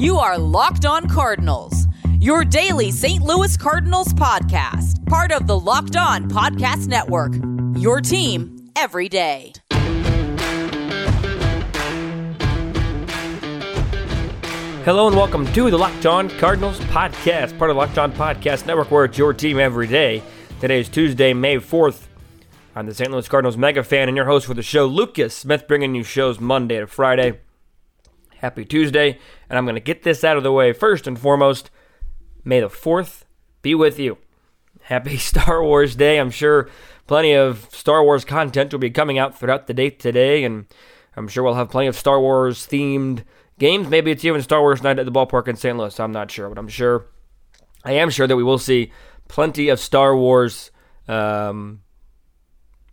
You are Locked On Cardinals, your daily St. Louis Cardinals podcast, part of the Locked On Podcast Network. Your team every day. Hello and welcome to the Locked On Cardinals podcast, part of the Locked On Podcast Network, where it's your team every day. Today is Tuesday, May 4th. I'm the St. Louis Cardinals mega fan and your host for the show, Lucas Smith, bringing you shows Monday to Friday. Happy Tuesday, and I'm going to get this out of the way first and foremost. May the 4th be with you. Happy Star Wars Day. I'm sure plenty of Star Wars content will be coming out throughout the day today, and I'm sure we'll have plenty of Star Wars themed games. Maybe it's even Star Wars Night at the ballpark in St. Louis. I'm not sure, but I'm sure, I am sure that we will see plenty of Star Wars. Um,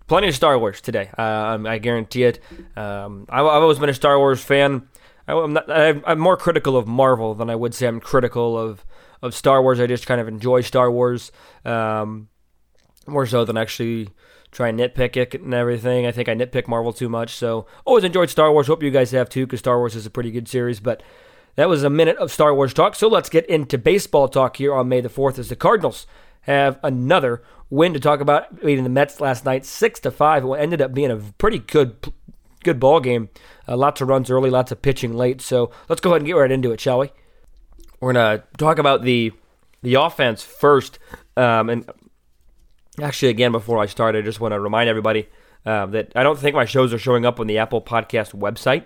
plenty of Star Wars today. Uh, I guarantee it. Um, I've always been a Star Wars fan. I'm, not, I'm more critical of Marvel than I would say I'm critical of of Star Wars. I just kind of enjoy Star Wars um, more so than actually try and nitpick it and everything. I think I nitpick Marvel too much. So always enjoyed Star Wars. Hope you guys have too, because Star Wars is a pretty good series. But that was a minute of Star Wars talk. So let's get into baseball talk here on May the fourth. As the Cardinals have another win to talk about, beating the Mets last night, six to five. It ended up being a pretty good good ball game. Uh, lots of runs early, lots of pitching late. So let's go ahead and get right into it, shall we? We're gonna talk about the the offense first, um, and actually, again, before I start, I just want to remind everybody uh, that I don't think my shows are showing up on the Apple Podcast website.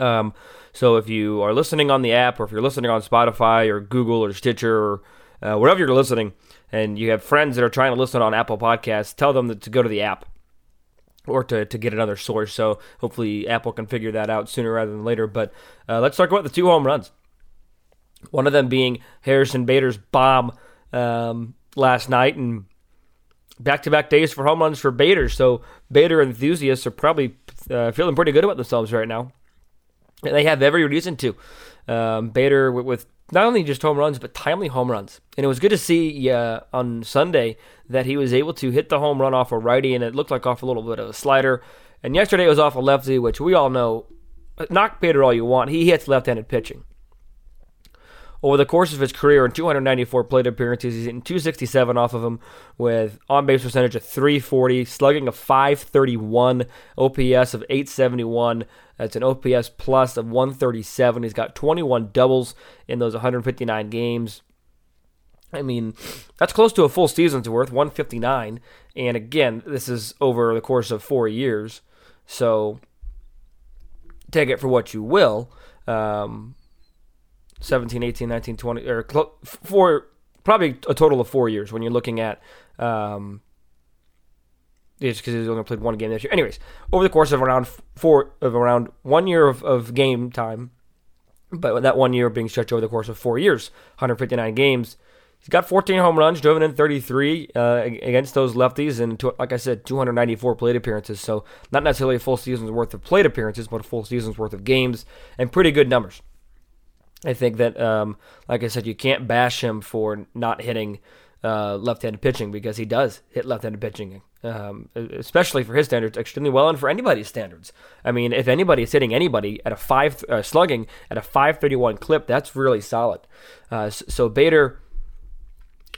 Um, so if you are listening on the app, or if you're listening on Spotify or Google or Stitcher or uh, wherever you're listening, and you have friends that are trying to listen on Apple Podcasts, tell them to go to the app or to, to get another source. So hopefully Apple can figure that out sooner rather than later. But uh, let's talk about the two home runs. One of them being Harrison Bader's bomb um, last night, and back-to-back days for home runs for Bader. So Bader enthusiasts are probably uh, feeling pretty good about themselves right now. And they have every reason to. Um, Bader with, with not only just home runs, but timely home runs. And it was good to see uh, on Sunday that he was able to hit the home run off a righty, and it looked like off a little bit of a slider. And yesterday it was off a lefty, which we all know. Knock Bader all you want. He hits left handed pitching. Over the course of his career, in 294 plate appearances, he's hitting 267 off of them with on base percentage of 340, slugging of 531, OPS of 871. That's an OPS plus of 137. He's got 21 doubles in those 159 games. I mean, that's close to a full season's worth, 159. And again, this is over the course of four years. So take it for what you will. Um, 17, 18, 19, 20, or four, probably a total of four years when you're looking at, um, just because he's only played one game this year. Anyways, over the course of around four, of around one year of, of game time, but that one year being stretched over the course of four years, 159 games, he's got 14 home runs, driven in 33 uh, against those lefties, and to, like I said, 294 plate appearances. So not necessarily a full season's worth of plate appearances, but a full season's worth of games, and pretty good numbers. I think that, um, like I said, you can't bash him for not hitting uh, left-handed pitching because he does hit left-handed pitching, um, especially for his standards, extremely well, and for anybody's standards. I mean, if anybody is hitting anybody at a five uh, slugging at a 531 clip, that's really solid. Uh, so Bader,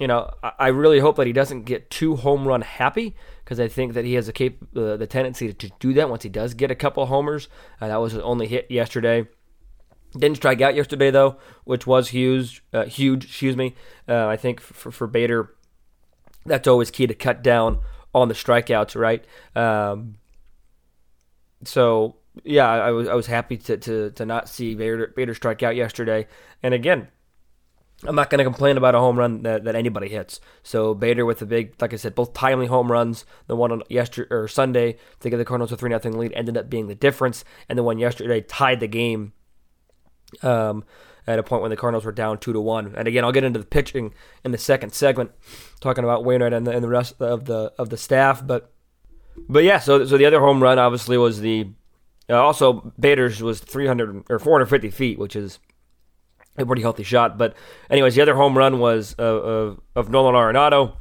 you know, I really hope that he doesn't get too home run happy because I think that he has a cap- uh, the tendency to do that once he does get a couple homers. Uh, that was his only hit yesterday. Didn't strike out yesterday though, which was huge. Uh, huge, excuse me. Uh, I think for, for Bader, that's always key to cut down on the strikeouts, right? Um, so yeah, I, was I was happy to to, to not see Bader, Bader strike out yesterday. And again, I'm not going to complain about a home run that, that anybody hits. So Bader with the big, like I said, both timely home runs. The one on yesterday or Sunday to give the Cardinals a three nothing lead ended up being the difference, and the one yesterday tied the game um, at a point when the Cardinals were down two to one. And again, I'll get into the pitching in the second segment, talking about Wainwright and the, and the rest of the of the staff. But but yeah, so so the other home run obviously was the uh, also Bader's was 300 or 450 feet, which is a pretty healthy shot. But anyways, the other home run was uh, of, of Nolan Arenado.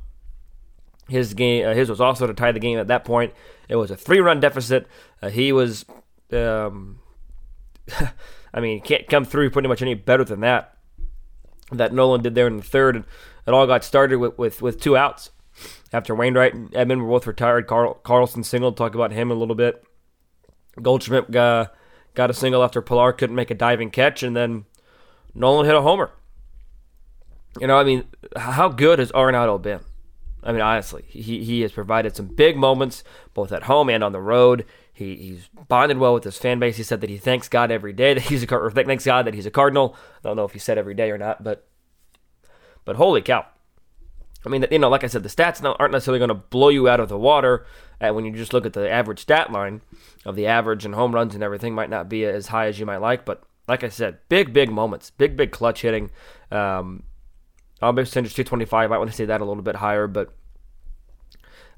His game, uh, his was also to tie the game at that point. It was a three-run deficit. Uh, he was um, I mean, can't come through pretty much any better than that. That Nolan did there in the third. And it all got started with, with, with two outs. After Wainwright and Edman were both retired, Carl, Carlson singled. Talk about him a little bit. Goldschmidt got, got a single after Pillar couldn't make a diving catch, and then Nolan hit a homer. You know, I mean, how good has Arenado been? I mean, honestly, he, he has provided some big moments both at home and on the road. He, he's bonded well with his fan base. He said that he thanks God every day that he's a or thanks God that he's a Cardinal. I don't know if he said every day or not, but but holy cow! I mean, you know, like I said, the stats aren't necessarily going to blow you out of the water. And when you just look at the average stat line of the average and home runs and everything, might not be as high as you might like. But like I said, big, big moments, big, big clutch hitting. Um, on base percentage 225. I want to say that a little bit higher, but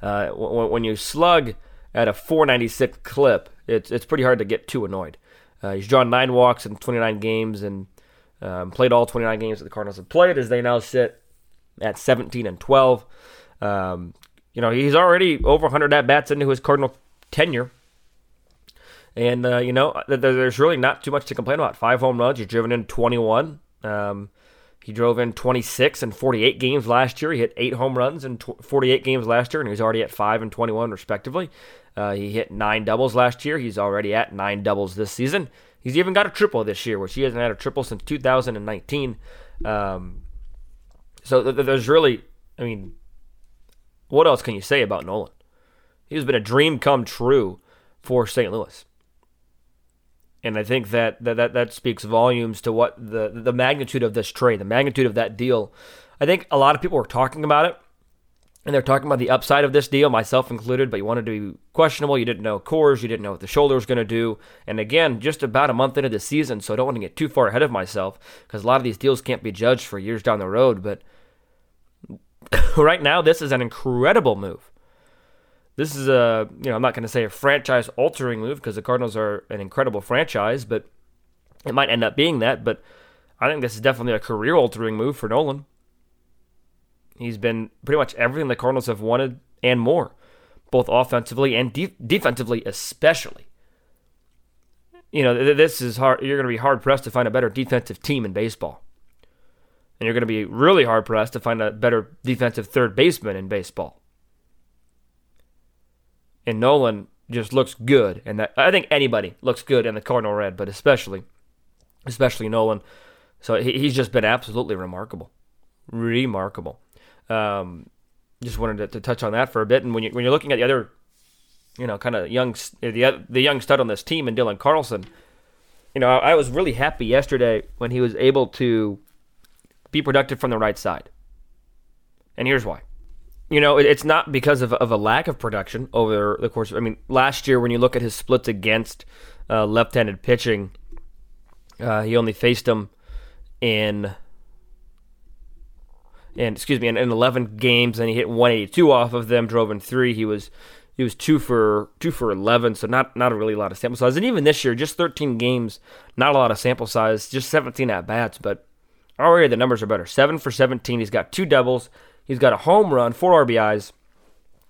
uh, when you slug at a 496 clip, it's it's pretty hard to get too annoyed. Uh, he's drawn nine walks in 29 games and um, played all 29 games that the Cardinals have played, as they now sit at 17 and 12. Um, you know, he's already over 100 at bats into his Cardinal tenure. And, uh, you know, there's really not too much to complain about. Five home runs. He's driven in 21. Um, he drove in 26 and 48 games last year. He hit eight home runs in 48 games last year, and he's already at five and 21 respectively. Uh, he hit nine doubles last year. He's already at nine doubles this season. He's even got a triple this year, which he hasn't had a triple since 2019. Um, so th- there's really, I mean, what else can you say about Nolan? He's been a dream come true for St. Louis and I think that, that that that speaks volumes to what the the magnitude of this trade, the magnitude of that deal. I think a lot of people were talking about it, and they're talking about the upside of this deal, myself included. But you wanted to be questionable. You didn't know cores. you didn't know what the shoulder was going to do. And again, just about a month into the season, so I don't want to get too far ahead of myself because a lot of these deals can't be judged for years down the road. But right now, this is an incredible move. This is a, you know, I'm not going to say a franchise altering move because the Cardinals are an incredible franchise, but it might end up being that. But I think this is definitely a career altering move for Nolan. He's been pretty much everything the Cardinals have wanted and more, both offensively and de- defensively, especially. You know, this is hard. You're going to be hard pressed to find a better defensive team in baseball. And you're going to be really hard pressed to find a better defensive third baseman in baseball and Nolan just looks good, and that I think anybody looks good in the Cardinal red, but especially, especially Nolan. So he, he's just been absolutely remarkable, remarkable. Um, just wanted to, to, touch on that for a bit, and when you when you're looking at the other, you know, kind of young the the young stud on this team, and Dylan Carlson, you know, I, I was really happy yesterday when he was able to be productive from the right side, and here's why you know, it's not because of, of a lack of production over the course. Of, I mean, last year when you look at his splits against uh, left-handed pitching, uh, he only faced them in and excuse me in, in 11 games, and he hit 182 off of them, drove in three. He was he was two for two for 11, so not not a really lot of sample size. And even this year, just 13 games, not a lot of sample size, just 17 at bats, but already the numbers are better. Seven for 17. He's got two doubles. He's got a home run, four RBIs.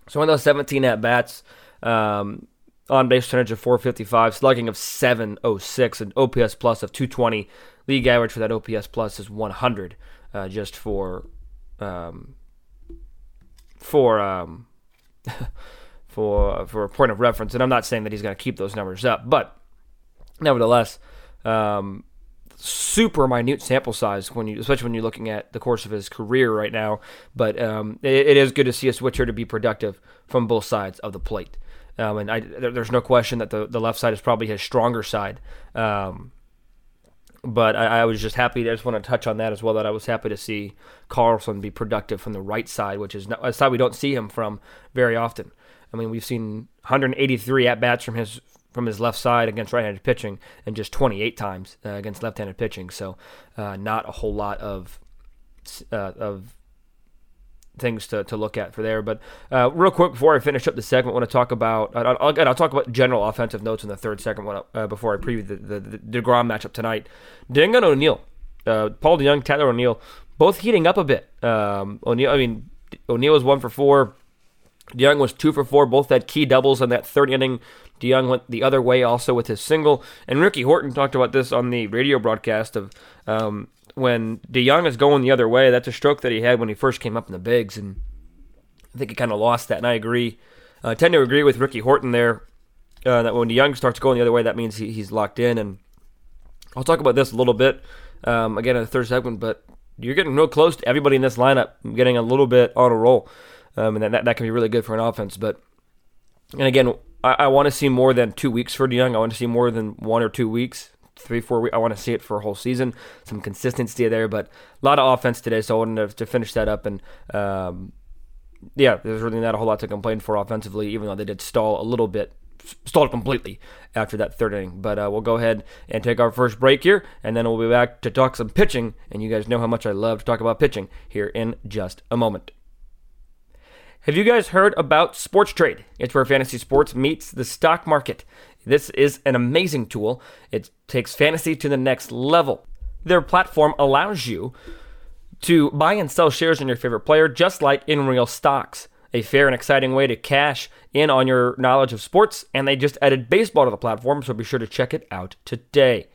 So in those 17 at bats, um, on base percentage of 455, slugging of 706, and OPS plus of 220. League average for that OPS plus is 100, uh, just for um, for um, for for a point of reference. And I'm not saying that he's going to keep those numbers up, but nevertheless, um, super minute sample size when you, especially when you're looking at the course of his career right now. But um, it, it is good to see a switcher to be productive from both sides of the plate. Um, and I, there's no question that the, the left side is probably his stronger side. Um, but I, I, was just happy. I just want to touch on that as well. That I was happy to see Carlson be productive from the right side, which is not, a side we don't see him from very often. I mean, we've seen 183 at bats from his from his left side against right-handed pitching, and just 28 times uh, against left-handed pitching. So, uh, not a whole lot of uh, of things to, to look at for there. But uh, real quick before I finish up the segment, I want to talk about I'll, I'll, I'll talk about general offensive notes in the third segment uh, before I preview the, the, the DeGrom matchup tonight. DeJong and O'Neill, uh, Paul DeJong, Tyler O'Neill, both heating up a bit. Um, O'Neill, I mean, O'Neill was one for four. DeJong was two for four. Both had key doubles in that third inning DeJong went the other way also with his single. And Ricky Horton talked about this on the radio broadcast of um, when DeJong is going the other way, that's a stroke that he had when he first came up in the bigs. And I think he kind of lost that. And I agree. Uh, tend to agree with Ricky Horton there uh, that when DeJong starts going the other way, that means he, he's locked in. And I'll talk about this a little bit um, again in the third segment, but you're getting real close to everybody in this lineup getting a little bit on a roll. Um, and that, that can be really good for an offense. But, and again, I, I want to see more than two weeks for DeJong. I want to see more than one or two weeks, three, four weeks. I want to see it for a whole season, some consistency there. But a lot of offense today, so I wanted to, to finish that up. And, um, yeah, there's really not a whole lot to complain for offensively, even though they did stall a little bit stalled completely after that third inning. But uh, we'll go ahead and take our first break here, and then we'll be back to talk some pitching. And you guys know how much I love to talk about pitching here in just a moment. Have you guys heard about Sports Trade? It's where fantasy sports meets the stock market. This is an amazing tool. It takes fantasy to the next level. Their platform allows you to buy and sell shares in your favorite player just like in real stocks a fair and exciting way to cash in on your knowledge of sports, and they just added baseball to the platform, so be sure to check it out today.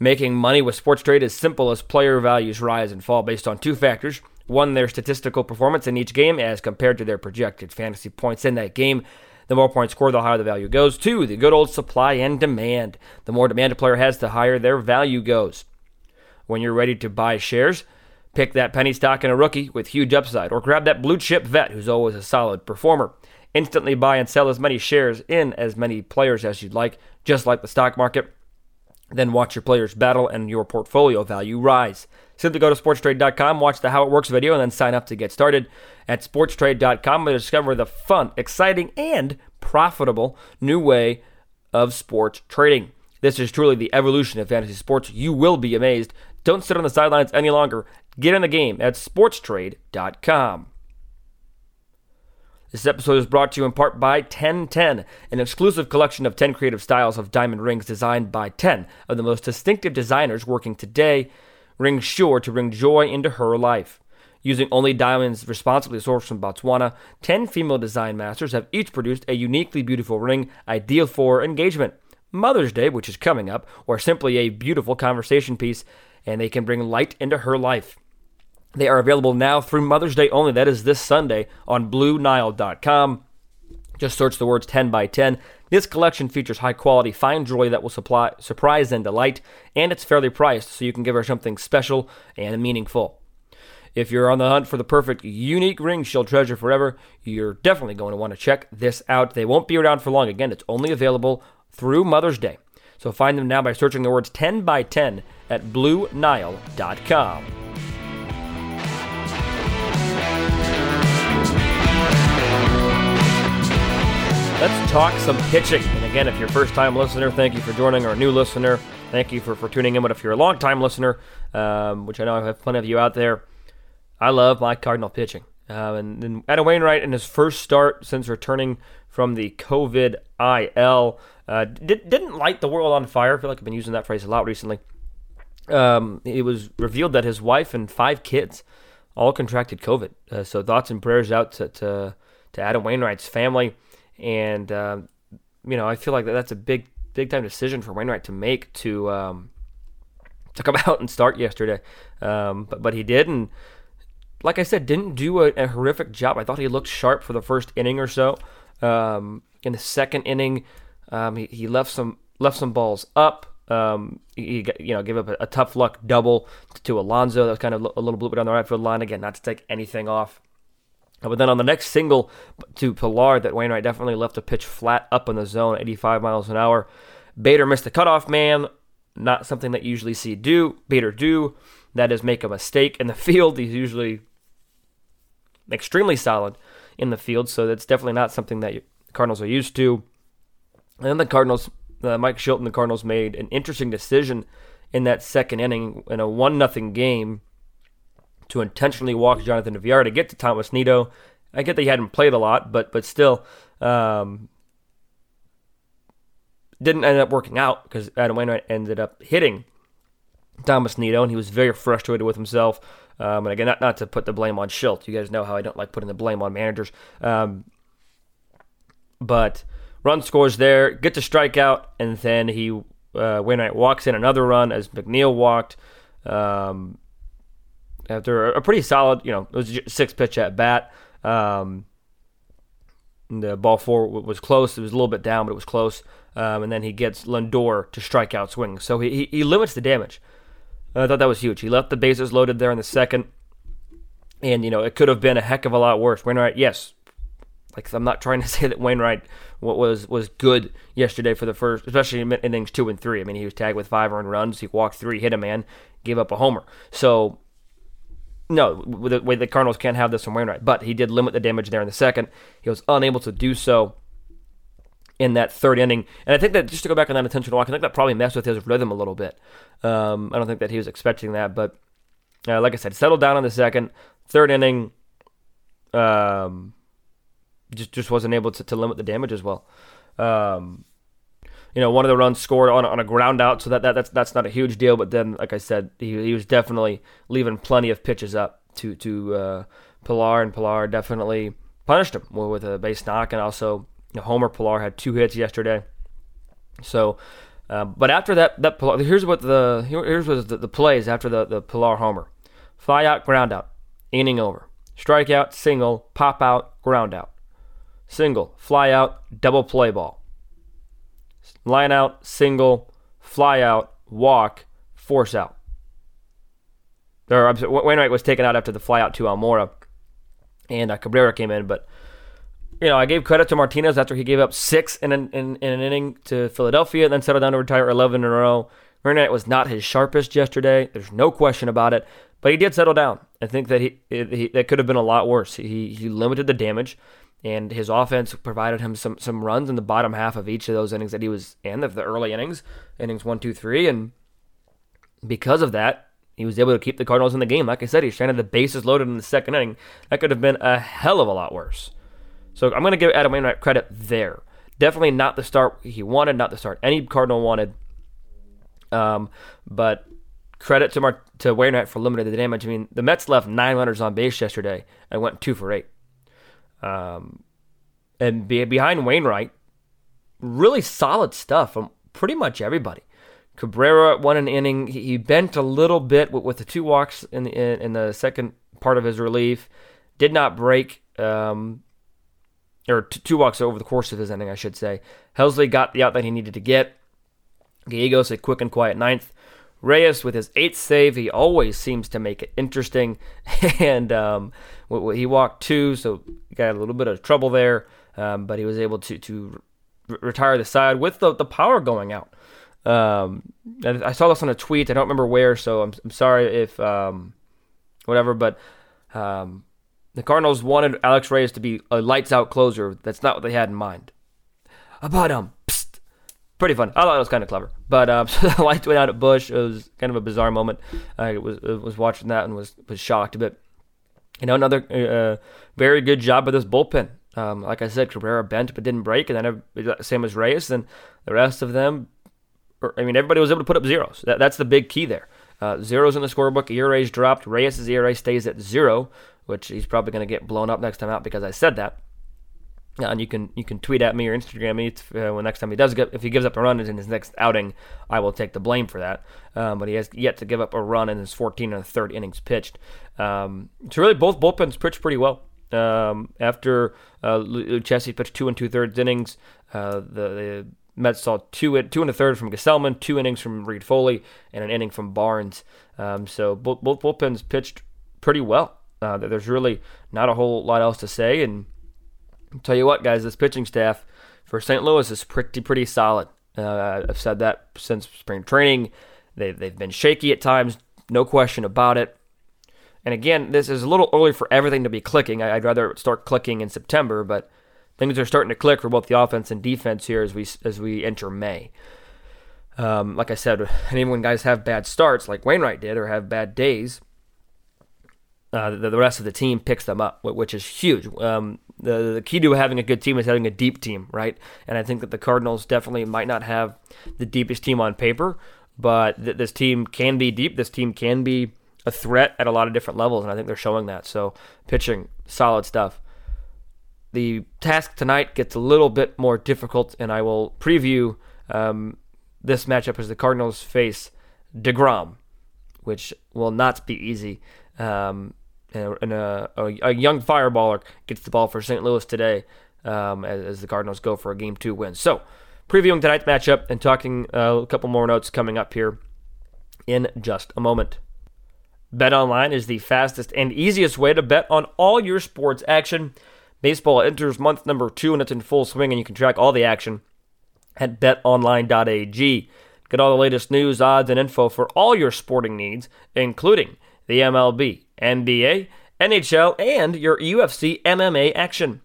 Making money with sports trade is simple as player values rise and fall based on two factors. One, their statistical performance in each game as compared to their projected fantasy points in that game. The more points scored, the higher the value goes. Two, the good old supply and demand. The more demand a player has, the higher their value goes. When you're ready to buy shares, Pick that penny stock in a rookie with huge upside, or grab that blue chip vet who's always a solid performer. Instantly buy and sell as many shares in as many players as you'd like, just like the stock market. Then watch your players battle and your portfolio value rise. Simply go to sportstrade.com, watch the How It Works video, and then sign up to get started. At sportstrade.com, you'll discover the fun, exciting, and profitable new way of sports trading. This is truly the evolution of fantasy sports. You will be amazed. Don't sit on the sidelines any longer. Get in the game at sportstrade.com. This episode is brought to you in part by 1010, an exclusive collection of 10 creative styles of diamond rings designed by 10 of the most distinctive designers working today. Rings sure to bring joy into her life. Using only diamonds responsibly sourced from Botswana, 10 female design masters have each produced a uniquely beautiful ring ideal for engagement, Mother's Day, which is coming up, or simply a beautiful conversation piece, and they can bring light into her life. They are available now through Mother's Day only. That is this Sunday on BlueNile.com. Just search the words 10 by 10. This collection features high quality fine jewelry that will supply, surprise and delight, and it's fairly priced, so you can give her something special and meaningful. If you're on the hunt for the perfect unique ring she'll treasure forever, you're definitely going to want to check this out. They won't be around for long. Again, it's only available through Mother's Day. So find them now by searching the words 10 by 10 at BlueNile.com. Let's talk some pitching. And again, if you're a first time listener, thank you for joining, or a new listener, thank you for, for tuning in. But if you're a long time listener, um, which I know I have plenty of you out there, I love my Cardinal pitching. Uh, and then Adam Wainwright, in his first start since returning from the COVID IL, uh, did, didn't light the world on fire. I feel like I've been using that phrase a lot recently. Um, it was revealed that his wife and five kids all contracted COVID. Uh, so thoughts and prayers out to, to, to Adam Wainwright's family and uh, you know I feel like that that's a big big time decision for Wainwright to make to um, to come out and start yesterday, um, but but he did and like I said didn't do a, a, horrific job. I thought he looked sharp for the first inning or so. Um, in the second inning, um, he, he left some left some balls up. Um, he, you know gave up a, a, tough luck double to Alonso. That was kind of a little blooper down the right field line again. Not to take anything off but then on the next single to Pillar, that Wainwright definitely left a pitch flat up in the zone, 85 miles an hour. Bader missed the cutoff man, not something that you usually see do. Bader do. That is make a mistake in the field. He's usually extremely solid in the field, so that's definitely not something that Cardinals are used to. And then the Cardinals, uh, Mike Shildt, the Cardinals made an interesting decision in that second inning in a one nothing game to intentionally walk Jonathan Villar to get to Thomas Nido. I get that he hadn't played a lot, but but still um, didn't end up working out because Adam Wainwright ended up hitting Thomas Nido, and he was very frustrated with himself. Um, and again, not, not to put the blame on Shildt. You guys know how I don't like putting the blame on managers. Um, but run scores there, get to strikeout, and then he uh, Wainwright walks in another run as McNeil walked. Um, after a pretty solid, you know, it was six pitch at bat. Um, the ball four was close. It was a little bit down, but it was close. Um, and then he gets Lindor to strike out swing. So he, he, he limits the damage. I thought that was huge. He left the bases loaded there in the second. And, you know, it could have been a heck of a lot worse. Wainwright, yes. Like, I'm not trying to say that Wainwright was was good yesterday for the first, especially in innings two and three. I mean, he was tagged with five earned runs. He walked three, hit a man, gave up a homer. So, no, the way the Cardinals can't have this from Wainwright. But he did limit the damage there in the second. He was unable to do so in that third inning. And I think that just to go back on that intentional walk, I think that probably messed with his rhythm a little bit. Um, I don't think that he was expecting that, but uh, like I said, settled down on the second, third inning. Um, just just wasn't able to, to limit the damage as well. Um, you know, one of the runs scored on, on a ground out, so that, that that's that's not a huge deal. But then, like I said, he, he was definitely leaving plenty of pitches up to to uh, Pillar, and Pillar definitely punished him with a base knock, and also you know, Homer Pillar had two hits yesterday. So, uh, but after that, that here's what the here's what the, the plays after the the Pillar homer: fly out, ground out, inning over, strikeout, single, pop out, ground out single, fly out, double play ball. Line out, single, fly out, walk, force out. Or, Wainwright was taken out after the fly out to Almora, and uh, Cabrera came in. But you know, I gave credit to Martinez after he gave up six in an, in, in an inning to Philadelphia, and then settled down to retire 11 in a row. Wainwright was not his sharpest yesterday. There's no question about it. But he did settle down. I think that he, he that could have been a lot worse. He he limited the damage and his offense provided him some some runs in the bottom half of each of those innings that he was in, of the early innings, innings one, two, three, and because of that, he was able to keep the Cardinals in the game. Like I said, he stranded the bases loaded in the second inning. That could have been a hell of a lot worse. So I'm going to give Adam Wainwright credit there. Definitely not the start he wanted, not the start any Cardinal wanted. Um, but credit to Mar- to Wainwright for limiting the damage. I mean, the Mets left nine runners on base yesterday and went two for eight. Um, and be, behind Wainwright, really solid stuff from pretty much everybody. Cabrera won an inning. He, bent a little bit with, with the two walks in the, in, in, the second part of his relief. Did not break, um, or t- two walks over the course of his inning, I should say. Helsley got the out that he needed to get. Gallegos a quick and quiet ninth. Reyes with his eighth save, he always seems to make it interesting, and um, he walked two, so got a little bit of trouble there, um, but he was able to to retire the side with the, the power going out. Um, I saw this on a tweet. I don't remember where, so I'm, I'm sorry if um, whatever. But um, the Cardinals wanted Alex Reyes to be a lights out closer. That's not what they had in mind. Um, psst, pretty fun. I thought it was kind of clever. But um, so the lights went out at Busch. It was kind of a bizarre moment. I was was watching that and was was shocked a bit. You know, another uh, very good job by this bullpen. Um, like I said, Cabrera bent but didn't break, and then same as Reyes, and the rest of them. I mean, everybody was able to put up zeros. That, that's the big key there. Uh, zeros in the scorebook. ERA's dropped. Reyes' ERA stays at zero, which he's probably going to get blown up next time out because I said that. And you can you can tweet at me or Instagram me uh, when next time he does get if he gives up a run in his next outing, I will take the blame for that. Um, but he has yet to give up a run in his 14 and third innings pitched. Um, so really, both bullpens pitched pretty well. Um, after uh, Lucchesi pitched two and two thirds innings, uh, the, the Mets saw two two and a third from Gsellman, two innings from Reid-Foley, and an inning from Barnes. Um, so both, both bullpens pitched pretty well. Uh, there's really not a whole lot else to say, and I'll tell you what, guys, this pitching staff for St. Louis is pretty pretty solid. Uh, I've said that since spring training. They they've been shaky at times, no question about it. And again, this is a little early for everything to be clicking. I'd rather start clicking in September, but things are starting to click for both the offense and defense here as we as we enter May. Um, like I said, and when guys have bad starts, like Wainwright did, or have bad days, uh, the, the, rest of the team picks them up, which is huge. Um, the, the key to having a good team is having a deep team, right? And I think that the Cardinals definitely might not have the deepest team on paper, but th- this team can be deep. This team can be a threat at a lot of different levels, and I think they're showing that. So pitching, solid stuff. the task tonight gets a little bit more difficult, and I will preview um, this matchup as the Cardinals face DeGrom, which will not be easy. Um, and a, a, a, young fireballer gets the ball for St. Louis today um, as, as, the Cardinals go for a game two win. So, previewing tonight's matchup and talking uh, a couple more notes coming up here in just a moment. Bet online is the fastest and easiest way to bet on all your sports action. Baseball enters month number two and it's in full swing, and you can track all the action at betonline.ag. Get all the latest news, odds, and info for all your sporting needs, including the MLB, NBA, NHL, and your UFC MMA action.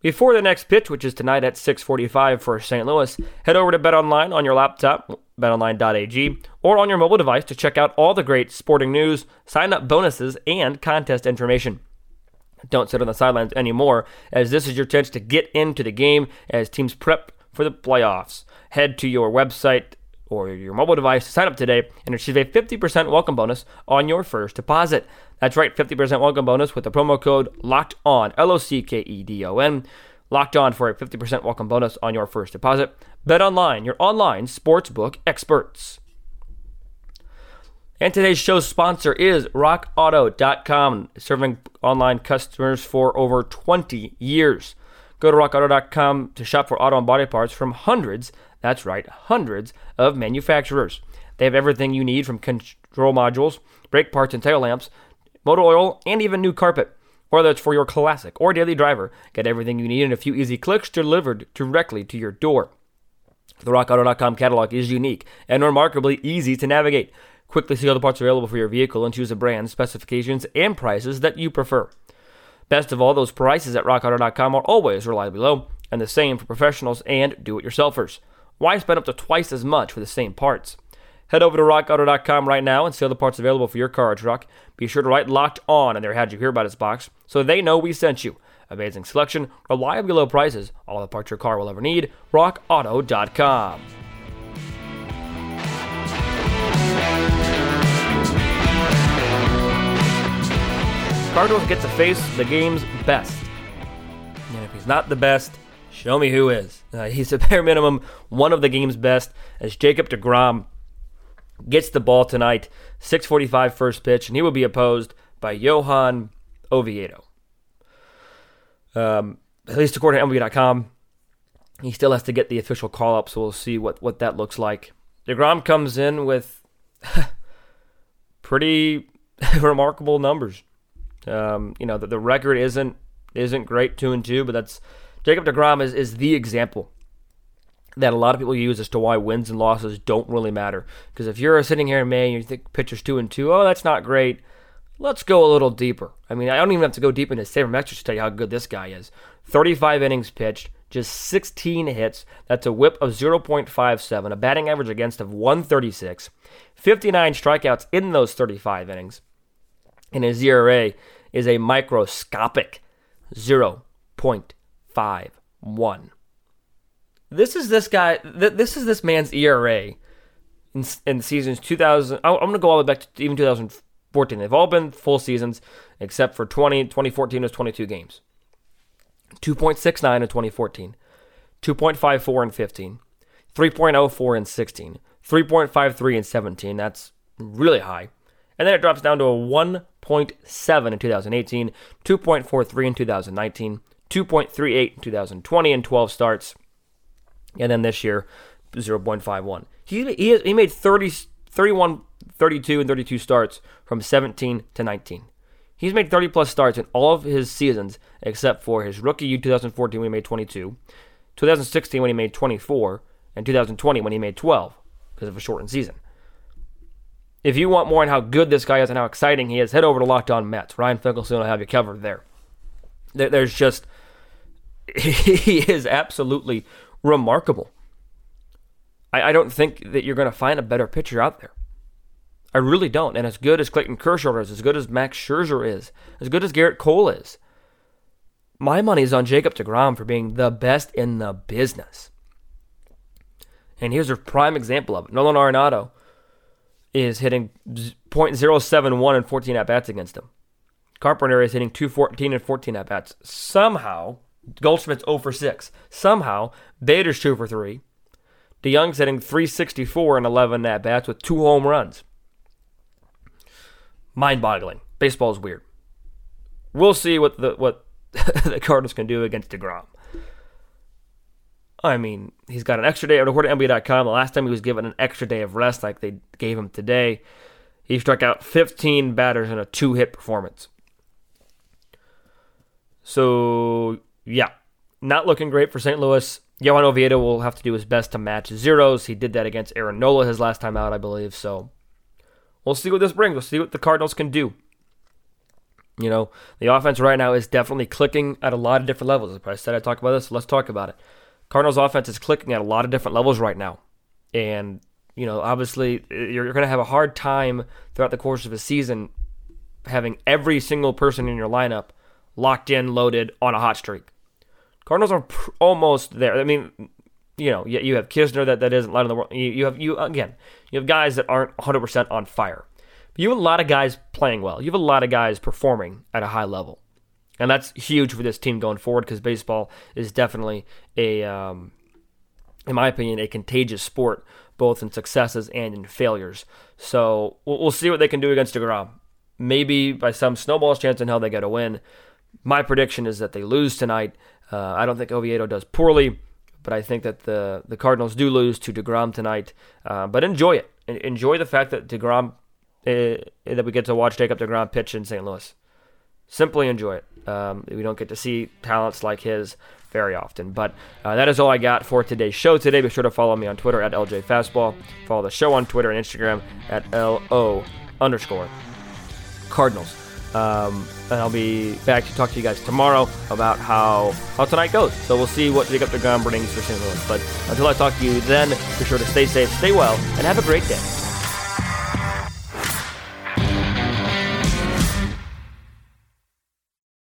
Before the next pitch, which is tonight at 6:45 for St. Louis, head over to BetOnline on your laptop, betonline.ag, or on your mobile device to check out all the great sporting news, sign-up bonuses, and contest information. Don't sit on the sidelines anymore, as this is your chance to get into the game as teams prep for the playoffs. Head to your website or your mobile device to sign up today and receive a 50% welcome bonus on your first deposit. That's right, 50% welcome bonus with the promo code LOCKED ON, L O C K E D O N. Locked on for a 50% welcome bonus on your first deposit. Bet online, your online sportsbook experts. And today's show sponsor is RockAuto.com, serving online customers for over 20 years. Go to RockAuto.com to shop for auto and body parts from hundreds, that's right, hundreds of manufacturers. They have everything you need from control modules, brake parts and tail lamps, motor oil, and even new carpet. Whether it's for your classic or daily driver, get everything you need in a few easy clicks delivered directly to your door. The RockAuto.com catalog is unique and remarkably easy to navigate. Quickly see all the parts available for your vehicle and choose the brand, specifications, and prices that you prefer. Best of all, those prices at RockAuto.com are always reliably low, and the same for professionals and do-it-yourselfers. Why spend up to twice as much for the same parts? Head over to rockauto.com right now and see all the parts available for your car or truck. Be sure to write locked on in their How'd You Hear About Us box so they know we sent you. Amazing selection, reliably low prices, all the parts your car will ever need. RockAuto.com. Cardinals get to face the game's best. And if he's not the best, show me who is. Uh, he's a bare minimum one of the game's best as Jacob DeGrom gets the ball tonight, 6:45 first pitch, and he will be opposed by Johan Oviedo. Um, at least according to MLB.com, he still has to get the official call up, so we'll see what, what that looks like. DeGrom comes in with pretty remarkable numbers. Um, you know, the, the record isn't isn't great, two and two, but that's Jacob DeGrom is, is the example that a lot of people use as to why wins and losses don't really matter. Because if you're sitting here in May and you think pitchers two and two, oh, that's not great. Let's go a little deeper. I mean, I don't even have to go deep into sabermetrics to tell you how good this guy is. 35 innings pitched, just 16 hits. That's a whip of 0.57, a batting average against of 136, 59 strikeouts in those 35 innings. And his ERA is a microscopic 0.51. This is this guy. Th- this is this man's ERA in, in seasons 2000. I'm going to go all the way back to even 2014. They've all been full seasons except for 20. 2014 was 22 games. 2.69 in 2014, 2.54 in 15, 3.04 in 16, 3.53 in 17. That's really high. And then it drops down to a 1.7 in 2018, 2.43 in 2019, 2.38 in 2020, and 12 starts and then this year 0.51. He he, he made 30, 31, 32, and 32 starts from 17 to 19. He's made 30 plus starts in all of his seasons except for his rookie year 2014 when he made 22, 2016 when he made 24, and 2020 when he made 12 because of a shortened season. If you want more on how good this guy is and how exciting he is, head over to Locked On Mets. Ryan Finkelstein will have you covered there. There's just he is absolutely remarkable. I, I don't think that you're going to find a better pitcher out there. I really don't. And as good as Clayton Kershaw is, as good as Max Scherzer is, as good as Gerrit Cole is, my money is on Jacob DeGrom for being the best in the business. And here's a prime example of it. Nolan Arenado is hitting .071 and 14 at bats against him. Carpenter is hitting 214 and 14 at bats. Somehow, Goldschmidt's 0 for 6. Somehow, Bader's 2 for 3. DeJong's hitting 364 and 11 at bats with two home runs. Mind boggling. Baseball is weird. We'll see what the what the Cardinals can do against DeGrom. I mean, he's got an extra day. According to NBA.com, the last time he was given an extra day of rest, like they gave him today, he struck out 15 batters in a two hit performance. So, yeah, not looking great for St. Louis. Johan Oviedo will have to do his best to match zeros. He did that against Aaron Nola his last time out, I believe. So, we'll see what this brings. We'll see what the Cardinals can do. You know, the offense right now is definitely clicking at a lot of different levels. I said, I talk about this. let's talk about it. Cardinals offense is clicking at a lot of different levels right now. And, you know, obviously uh, you're going to have a hard time throughout the course of a season having every single person in your lineup locked in, loaded on a hot streak. Cardinals are pr- almost there. I mean, you know, you have Knizner that, that isn't light on the world. You, you have you again, you have guys that aren't 100% on fire. But you have a lot of guys playing well. You have a lot of guys performing at a high level. And that's huge for this team going forward because baseball is definitely a, um, in my opinion, a contagious sport, both in successes and in failures. So we'll, we'll see what they can do against DeGrom. Maybe by some snowball's chance in hell they get a win. My prediction is that they lose tonight. Uh, I don't think Oviedo does poorly, but I think that the, the Cardinals do lose to DeGrom tonight. Uh, but enjoy it. Enjoy the fact that DeGrom, uh, that we get to watch Jacob DeGrom pitch in St. Louis. Simply enjoy it. Um, we don't get to see talents like his very often. But uh, that is all I got for today's show today. Be sure to follow me on Twitter at LJ Fastball. Follow the show on Twitter and Instagram at LO underscore Cardinals. Um, and I'll be back to talk to you guys tomorrow about how, how tonight goes. So we'll see what Jacob DeGrom brings for St. Louis. But until I talk to you then, be sure to stay safe, stay well, and have a great day.